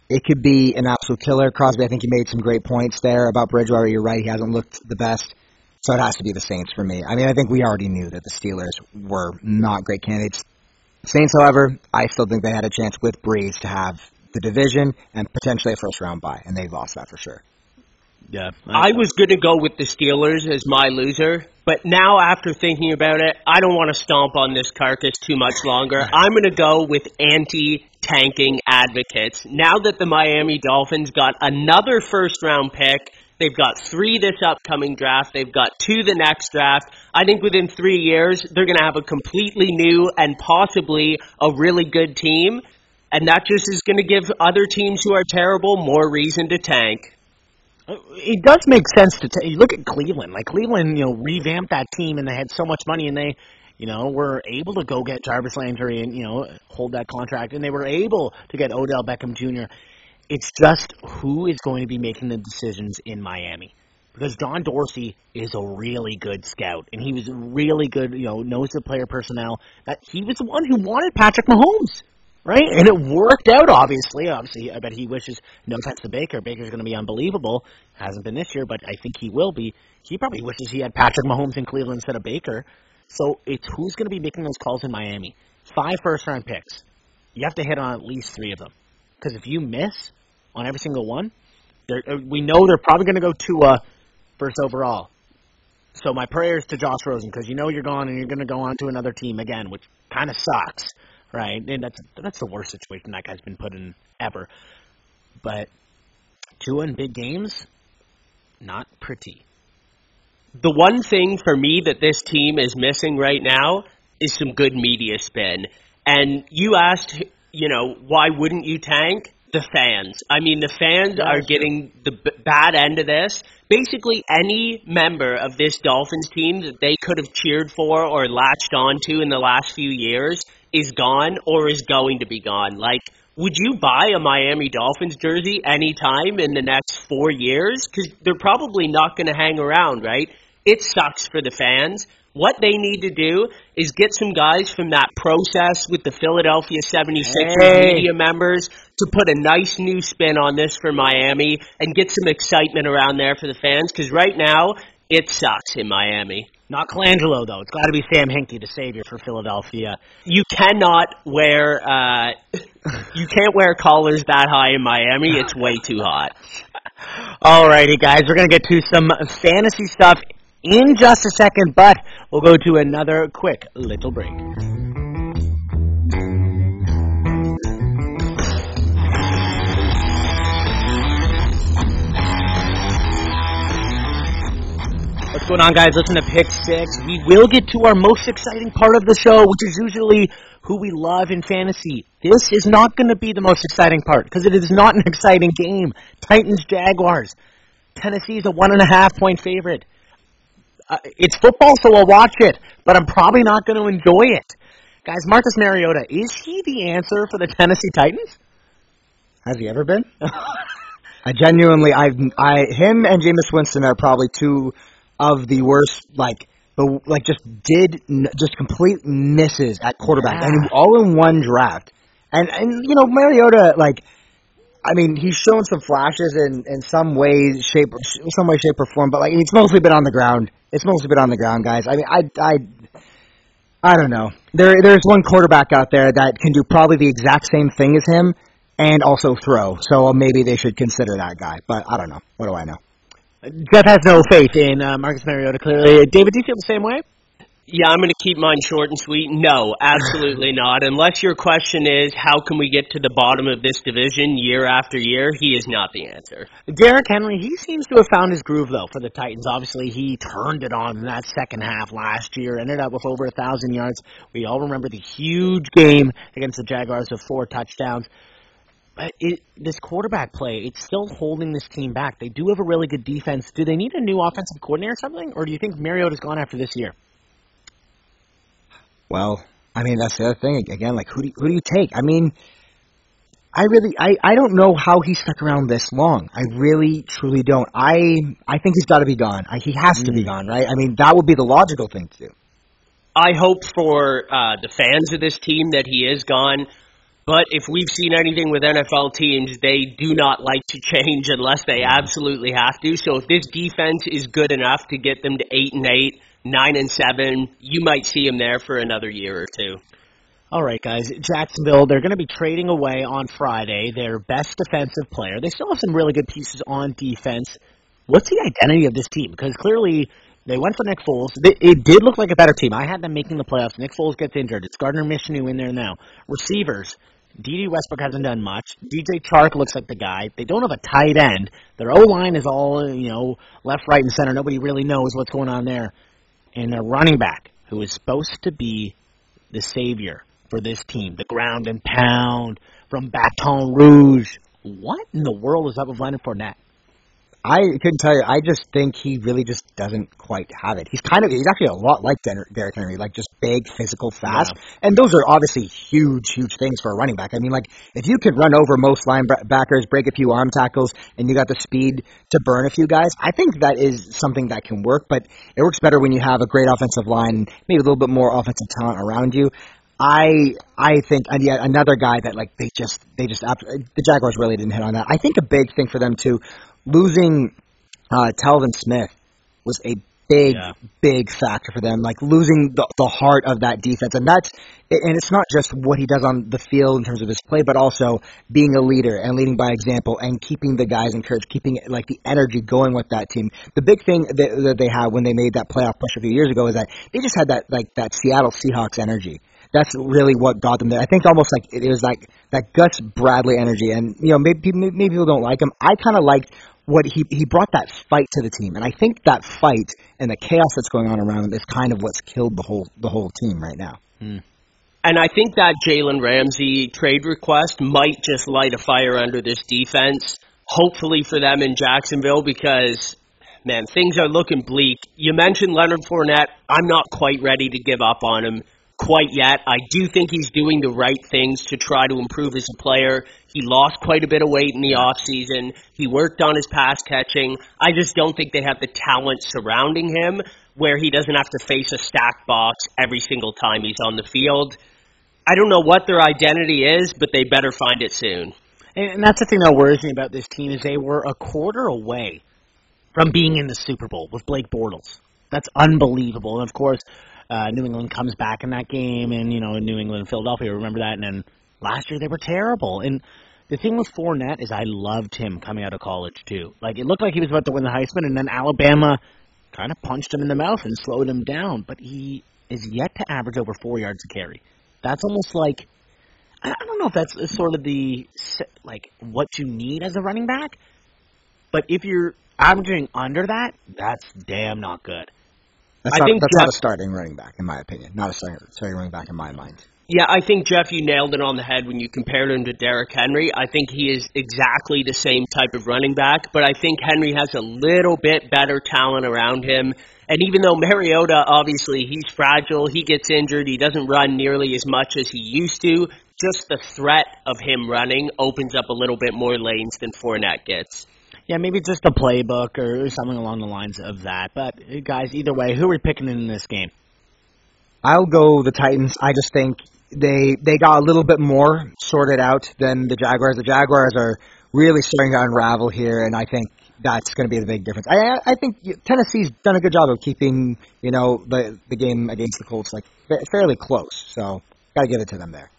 Speaker 2: it could be an absolute killer. Crosby, I think you made some great points there about Bridgewater. You're right; he hasn't looked the best. So it has to be the Saints for me. I mean, I think we already knew that the Steelers were not great candidates. Saints, however, I still think they had a chance with Brees to have the division and potentially a first round bye, and they lost that for sure.
Speaker 3: Yeah. I was going to go with the Steelers as my loser, but now after thinking about it, I don't want to stomp on this carcass too much longer. I'm going to go with anti tanking advocates. Now that the Miami Dolphins got another first round pick, they've got three this upcoming draft, they've got two the next draft. I think within three years, they're going to have a completely new and possibly a really good team. And that just is going to give other teams who are terrible more reason to tank.
Speaker 1: It does make sense to t- look at Cleveland. Like Cleveland, you know, revamped that team and they had so much money and they, you know, were able to go get Jarvis Landry and you know hold that contract and they were able to get Odell Beckham Jr. It's just who is going to be making the decisions in Miami because John Dorsey is a really good scout and he was really good, you know, knows the player personnel. That he was the one who wanted Patrick Mahomes right? And it worked out, obviously. Obviously, I bet he wishes, no offense to Baker, Baker's going to be unbelievable. Hasn't been this year, but I think he will be. He probably wishes he had Patrick Mahomes in Cleveland instead of Baker. So it's who's going to be making those calls in Miami. Five first round picks. You have to hit on at least three of them. Because if you miss on every single one, uh, we know they're probably going to go to uh, first overall. So my prayers to Josh Rosen because you know you're gone and you're going to go on to another team again, which kind of sucks right? And that's that's the worst situation that guy's been put in ever. But two in big games, not pretty.
Speaker 3: The one thing for me that this team is missing right now is some good media spin. And you asked, you know, why wouldn't you tank? The fans. I mean, the fans are getting the b- bad end of this. Basically, any member of this Dolphins team that they could have cheered for or latched onto in the last few years is gone or is going to be gone. Like, would you buy a Miami Dolphins jersey anytime in the next four years? Because they're probably not going to hang around, right? It sucks for the fans. What they need to do is get some guys from that process with the Philadelphia 76ers hey. media members to put a nice new spin on this for Miami and get some excitement around there for the fans because right now it sucks in Miami.
Speaker 1: Not Colangelo though. It's got to be Sam Hinkie, the savior for Philadelphia.
Speaker 3: You cannot wear uh, you can't wear collars that high in Miami. It's way too hot.
Speaker 1: Alrighty, guys, we're gonna get to some fantasy stuff in just a second, but we'll go to another quick little break. What's going on, guys? Listen to Pick Six. We will get to our most exciting part of the show, which is usually who we love in fantasy. This is not going to be the most exciting part because it is not an exciting game. Titans Jaguars. Tennessee is a one and a half point favorite. Uh, it's football, so I'll watch it, but I'm probably not going to enjoy it. Guys, Marcus Mariota, is he the answer for the Tennessee Titans?
Speaker 2: Has he ever been? I genuinely, I, I, him and Jameis Winston are probably two of the worst, like, the, like just did, just complete misses at quarterback,
Speaker 1: Yeah.
Speaker 2: and all in one draft. And, and, you know, Mariota, like, I mean, he's shown some flashes in, in some way, shape, some way, shape, or form, but like, it's mostly been on the ground. It's mostly been on the ground, guys. I mean, I, I, I don't know. There, there's one quarterback out there that can do probably the exact same thing as him and also throw. So uh, maybe they should consider that guy. But I don't know. What do I know?
Speaker 1: Jeff has no faith in uh, Marcus Mariota, clearly. David, do you feel the same way?
Speaker 3: Yeah, I'm going to keep mine short and sweet. No, absolutely not. Unless your question is how can we get to the bottom of this division year after year, he is not the answer.
Speaker 1: Derrick Henry, he seems to have found his groove though for the Titans. Obviously, he turned it on in that second half last year, ended up with over a thousand yards. We all remember the huge game against the Jaguars with four touchdowns. But it, this quarterback play, it's still holding this team back. They do have a really good defense. Do they need a new offensive coordinator or something, or do you think Mariota's gone after this year?
Speaker 2: Well, I mean, that's the other thing. Again, like, who do you, who do you take? I mean, I really, I, I don't know how he stuck around this long. I really, truly don't. I, I think he's got to be gone. I, he has to be gone, right? I mean, that would be the logical thing to do.
Speaker 3: I hope for uh, the fans of this team that he is gone. But if we've seen anything with NFL teams, they do not like to change unless they absolutely have to. So if this defense is good enough to get them to eight and eight, nine and seven, you might see them there for another year or two.
Speaker 1: All right, guys. Jacksonville, they're going to be trading away on Friday their best defensive player. They still have some really good pieces on defense. What's the identity of this team? Because clearly they went for Nick Foles. They, it did look like a better team. I had them making the playoffs. Nick Foles gets injured. It's Gardner Minshew in there now. Receivers. Dede Westbrook hasn't done much. DJ Chark looks like the guy. They don't have a tight end. Their O line is all you know, left, right, and center. Nobody really knows what's going on there. And their running back, who is supposed to be the savior for this team, the ground and pound from Baton Rouge. What in the world is up with Leonard Fournette?
Speaker 2: I couldn't tell you. I just think he really just doesn't quite have it. He's kind of, he's actually a lot like Derrick Henry, like just big, physical, fast. And those are obviously huge, huge things for a running back. I mean, like, if you could run over most linebackers, break a few arm tackles, and you got the speed to burn a few guys, I think that is something that can work, but it works better when you have a great offensive line, maybe a little bit more offensive talent around you. I I think and yet another guy that like they just they just uh, the Jaguars really didn't hit on that. I think a big thing for them too, losing uh, Telvin Smith was a big
Speaker 1: Yeah.
Speaker 2: big factor for them. Like losing the the heart of that defense, and that's and it's not just what he does on the field in terms of his play, but also being a leader and leading by example and keeping the guys encouraged, keeping like the energy going with that team. The big thing that, that they had when they made that playoff push a few years ago is that they just had that like that Seattle Seahawks energy that's really what got them there. I think almost like it was like that Gus Bradley energy, and you know maybe maybe people don't like him. I kind of liked what he he brought that fight to the team, and I think that fight and the chaos that's going on around him is kind of what's killed the whole the whole team right now. Hmm.
Speaker 3: And I think that Jalen Ramsey trade request might just light a fire under this defense, hopefully for them in Jacksonville, because, man, things are looking bleak. You mentioned Leonard Fournette. I'm not quite ready to give up on him quite yet. I do think he's doing the right things to try to improve as a player. He lost quite a bit of weight in the offseason. He worked on his pass catching. I just don't think they have the talent surrounding him where he doesn't have to face a stack box every single time he's on the field. I don't know what their identity is, but they better find it soon.
Speaker 1: And, that's the thing that worries me about this team is they were a quarter away from being in the Super Bowl with Blake Bortles. That's unbelievable. And of course, uh, New England comes back in that game, and you know, New England, Philadelphia, remember that. And then last year they were terrible. And the thing with Fournette is I loved him coming out of college too. Like it looked like he was about to win the Heisman, and then Alabama kind of punched him in the mouth and slowed him down. But he is yet to average over four yards a carry. That's almost like I don't know if that's sort of the like what you need as a running back, but if you're averaging under that, that's damn not good.
Speaker 2: That's, I not, think that's Jeff, not a starting running back, in my opinion. Not a starting running back in my mind.
Speaker 3: Yeah, I think Jeff, you nailed it on the head when you compared him to Derrick Henry. I think he is exactly the same type of running back, but I think Henry has a little bit better talent around him. And even though Mariota, obviously, he's fragile, he gets injured, he doesn't run nearly as much as he used to. Just the threat of him running opens up a little bit more lanes than Fournette gets.
Speaker 1: Yeah, maybe just a playbook or something along the lines of that. But guys, either way, who are we picking in this game?
Speaker 2: I'll go the Titans. I just think they they got a little bit more sorted out than the Jaguars. The Jaguars are really starting to unravel here, and I think that's going to be the big difference. I I think Tennessee's done a good job of keeping you know the the game against the Colts like fairly close. So got to give it to them there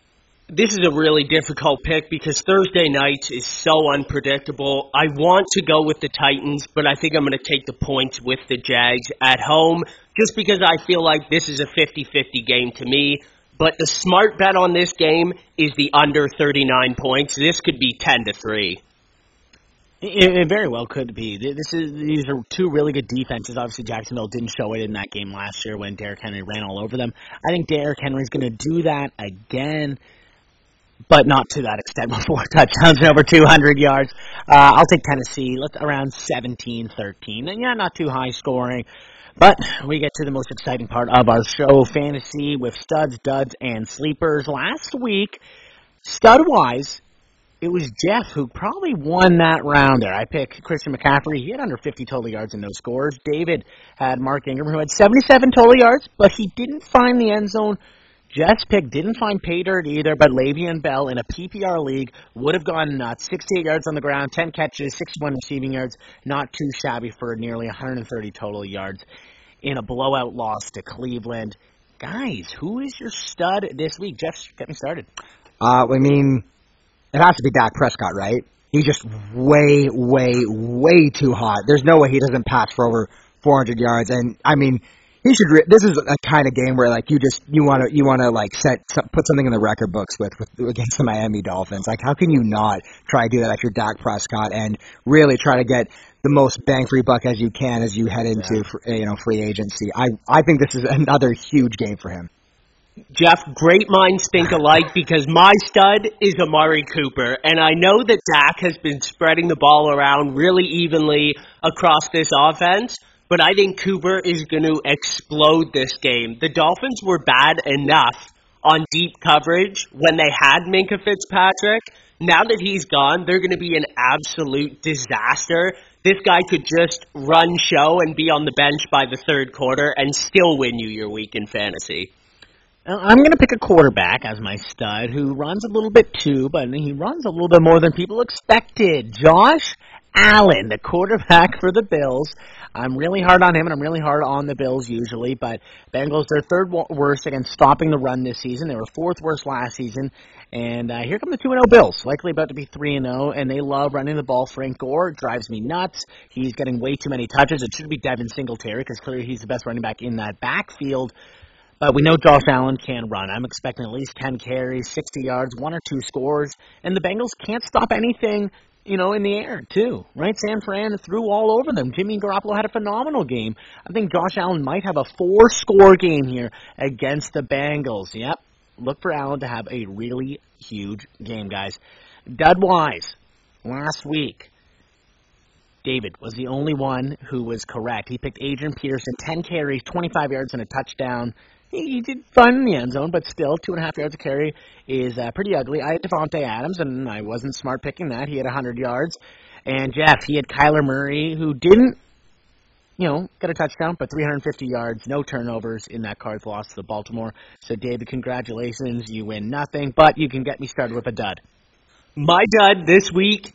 Speaker 3: this is a really difficult pick because Thursday night is so unpredictable. I want to go with the Titans, but I think I'm going to take the points with the Jags at home just because I feel like this is a 50-50 game to me. But the smart bet on this game is the under 39 points. This could be 10 to 3.
Speaker 1: It, it, very well could be. This is these are two really good defenses. Obviously, Jacksonville didn't show it in that game last year when Derrick Henry ran all over them. I think Derrick Henry's going to do that again but not to that extent four touchdowns and over 200 yards. Uh, I'll take Tennessee. Let's around 17-13. And yeah, not too high scoring. But we get to the most exciting part of our show, fantasy with studs, duds, and sleepers. Last week, stud-wise, it was Jeff who probably won that round there. I picked Christian McCaffrey. He had under 50 total yards and no scores. David had Mark Ingram, who had 77 total yards, but he didn't find the end zone Jeff's pick didn't find pay dirt either, but Le'Veon Bell in a PPR league would have gone nuts. 68 yards on the ground, 10 catches, 61 receiving yards. Not too shabby for nearly 130 total yards in a blowout loss to Cleveland. Guys, who is your stud this week? Jeff, get me started.
Speaker 2: Uh, I mean, it has to be Dak Prescott, right? He's just way, way, way too hot. There's no way he doesn't pass for over 400 yards. And, I mean, he should. Re- this is a kind of game where like you just you want to you want to like set put something in the record books with, with against the Miami Dolphins. Like how can you not try to do that you're Dak Prescott and really try to get the most bang for your buck as you can as you head into yeah. you know free agency. I I think this is another huge game for him.
Speaker 3: Jeff, great minds think alike because my stud is Amari Cooper, and I know that Dak has been spreading the ball around really evenly across this offense but I think Cooper is going to explode this game. The Dolphins were bad enough on deep coverage when they had Minkah Fitzpatrick. Now that he's gone, they're going to be an absolute disaster. This guy could just run show and be on the bench by the third quarter and still win you your week in fantasy.
Speaker 1: I'm going to pick a quarterback as my stud who runs a little bit too, but he runs a little bit more than people expected. Josh Allen, the quarterback for the Bills. I'm really hard on him, and I'm really hard on the Bills usually. But Bengals, they're third worst against stopping the run this season. They were fourth worst last season. And uh, here come the 2 and 0 Bills, likely about to be 3 and 0, and they love running the ball. Frank Gore drives me nuts. He's getting way too many touches. It should be Devin Singletary because clearly he's the best running back in that backfield. But we know Josh Allen can run. I'm expecting at least 10 carries, 60 yards, one or two scores, and the Bengals can't stop anything you know, in the air too, right? San Fran threw all over them. Jimmy Garoppolo had a phenomenal game. I think Josh Allen might have a four-score game here against the Bengals. Yep, look for Allen to have a really huge game, guys. Dud wise, last week, David was the only one who was correct. He picked Adrian Peterson, 10 carries, 25 yards, and a touchdown he, did fine in the end zone, but still, two and a half yards of carry is uh, pretty ugly. I had Davante Adams, and I wasn't smart picking that. He had 100 yards. And Jeff, he had Kyler Murray, who didn't, you know, get a touchdown, but 350 yards, no turnovers in that Cards loss to Baltimore. So, David, congratulations. You win nothing, but you can get me started with a dud.
Speaker 3: My dud this week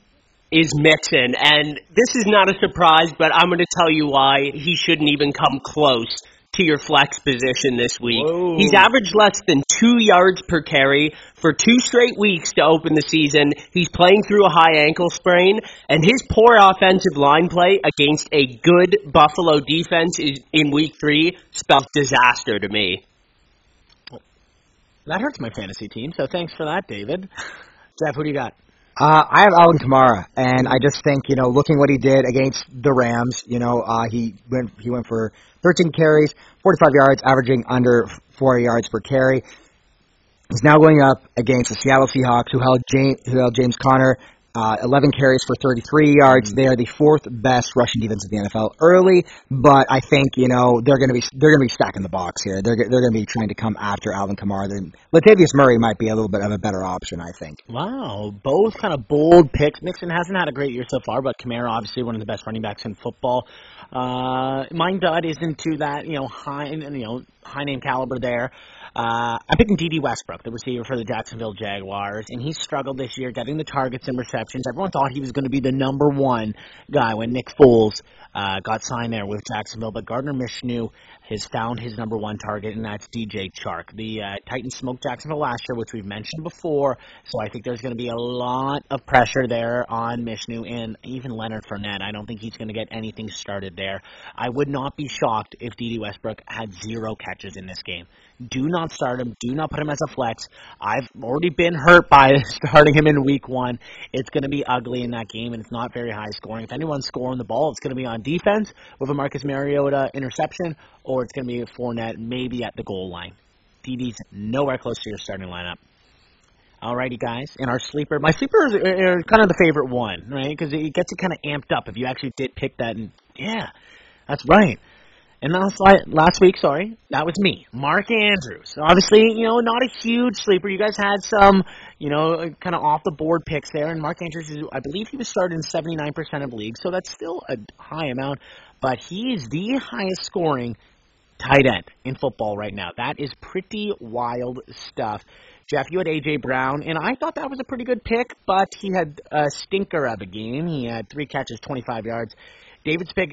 Speaker 3: is Mixon, and this is not a surprise, but I'm going to tell you why he shouldn't even come close to your flex position this week.
Speaker 1: Whoa.
Speaker 3: He's averaged less than two yards per carry for two straight weeks to open the season. He's playing through a high ankle sprain, and his poor offensive line play against a good Buffalo defense is, in week three spells disaster to me.
Speaker 1: That hurts my fantasy team, so thanks for that, David. Jeff, who do you got?
Speaker 2: Uh, I have Alvin Kamara, and I just think you know, looking what he did against the Rams, you know, uh, he went he went for 13 carries, 45 yards, averaging under four yards per carry. He's now going up against the Seattle Seahawks, who held James, who held James Conner uh, 11 carries for 33 yards. They are the fourth best rushing defense in the NFL early, but I think you know they're going to be they're going to be stacking the box here. They're they're going to be trying to come after Alvin Kamara. Then Latavius Murray might be a little bit of a better option, I think.
Speaker 1: Wow, both kind of bold picks. Mixon hasn't had a great year so far, but Kamara obviously one of the best running backs in football. Uh, mine dud isn't to that you know high you know high name caliber there. Uh, I'm picking Dede Westbrook, the receiver for the Jacksonville Jaguars, and he struggled this year getting the targets and receptions. Everyone thought he was going to be the number one guy when Nick Foles uh, got signed there with Jacksonville, but Gardner Minshew has found his number one target, and that's DJ Chark. The uh, Titans smoked Jacksonville last year, which we've mentioned before, so I think there's going to be a lot of pressure there on Minshew and even Leonard Fournette. I don't think he's going to get anything started there. I would not be shocked if Dede Westbrook had zero catches in this game. Do not start him. Do not put him as a flex. I've already been hurt by starting him in week one. It's going to be ugly in that game, and it's not very high scoring. If anyone's scoring the ball, it's going to be on defense with a Marcus Mariota interception, or it's going to be a Fournette maybe at the goal line. Dede's nowhere close to your starting lineup. Alrighty, guys. And our sleeper, my sleeper is are kind of the favorite one, right? Because it gets you kind of amped up if you actually did pick that. And yeah, that's right. And last last week, sorry, that was me, Mark Andrews. Obviously, you know, not a huge sleeper. You guys had some, you know, uh, kind of off the board picks there, and Mark Andrews, is, I believe he was started in 79% of leagues, so that's still a high amount. But he is the highest scoring tight end in football right now. That is pretty wild stuff. Jeff, you had AJ Brown, and I thought that was a pretty good pick, but he had a stinker of a game. He had three catches, 25 yards. David's pick,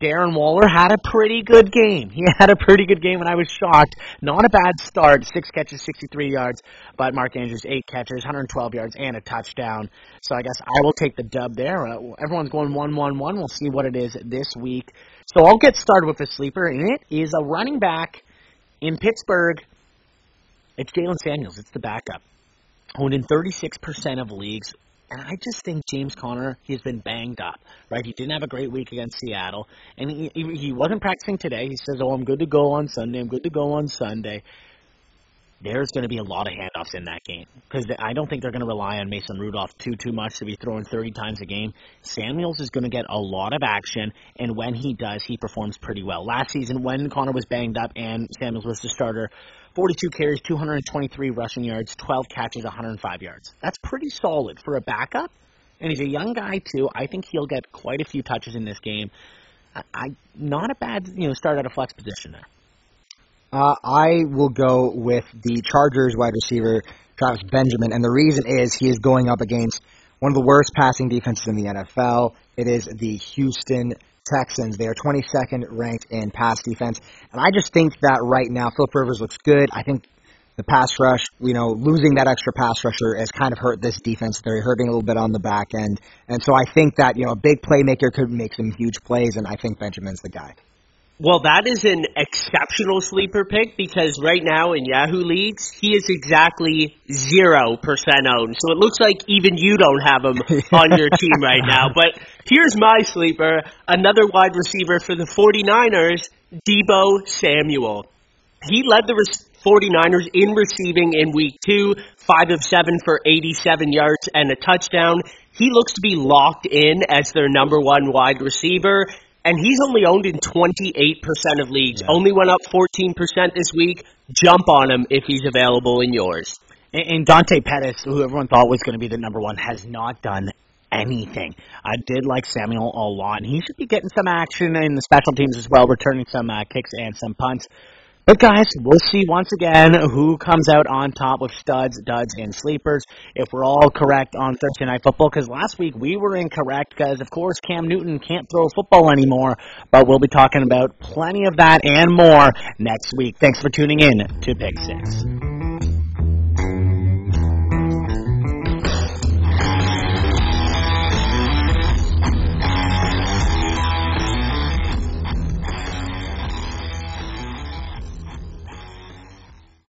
Speaker 1: Darren Waller, had a pretty good game. He had a pretty good game, and I was shocked. Not a bad start. Six catches, 63 yards, but Mark Andrews, eight catches, 112 yards, and a touchdown. So I guess I will take the dub there. Uh, everyone's going 1 1 1. We'll see what it is this week. So I'll get started with a sleeper, and it is a running back in Pittsburgh. It's Jaylen Samuels. It's the backup. Owned in 36% of leagues. And I just think James Conner, he's been banged up, right? He didn't have a great week against Seattle, and he he wasn't practicing today. He says, "Oh, I'm good to go on Sunday. I'm good to go on Sunday." There's going to be a lot of handoffs in that game because I don't think they're going to rely on Mason Rudolph too too much to be throwing 30 times a game. Samuels is going to get a lot of action, and when he does, he performs pretty well. Last season, when Conner was banged up and Samuels was the starter, 42 carries, 223 rushing yards, 12 catches, 105 yards. That's pretty solid for a backup. And he's a young guy too. I think he'll get quite a few touches in this game. I, I not a bad you know start at a flex position there.
Speaker 2: Uh, I will go with the Chargers wide receiver Travis Benjamin, and the reason is he is going up against one of the worst passing defenses in the NFL. It is the Houston Texans. They are 22nd ranked in pass defense. And I just think that right now, Philip Rivers looks good. I think the pass rush, you know, losing that extra pass rusher has kind of hurt this defense. They're hurting a little bit on the back end. And so I think that, you know, a big playmaker could make some huge plays, and I think Benjamin's the guy.
Speaker 3: Well, that is an exceptional sleeper pick because right now in Yahoo leagues, he is exactly 0% owned. So it looks like even you don't have him on your team right now. But here's my sleeper, another wide receiver for the 49ers, Deebo Samuel. He led the 49ers in receiving in week two, five of seven for 87 yards and a touchdown. He looks to be locked in as their number one wide receiver and he's only owned in 28% of leagues. Yeah. Only went up 14% this week. Jump on him if he's available in yours.
Speaker 1: And, Dante Pettis, who everyone thought was going to be the number one, has not done anything. I did like Samuel a lot, and he should be getting some action in the special teams as well, returning some uh, kicks and some punts. But guys, we'll see once again who comes out on top with studs, duds, and sleepers. If we're all correct on Thursday Night Football, because last week we were incorrect, because of course Cam Newton can't throw football anymore. But we'll be talking about plenty of that and more next week. Thanks for tuning in to Pick Six.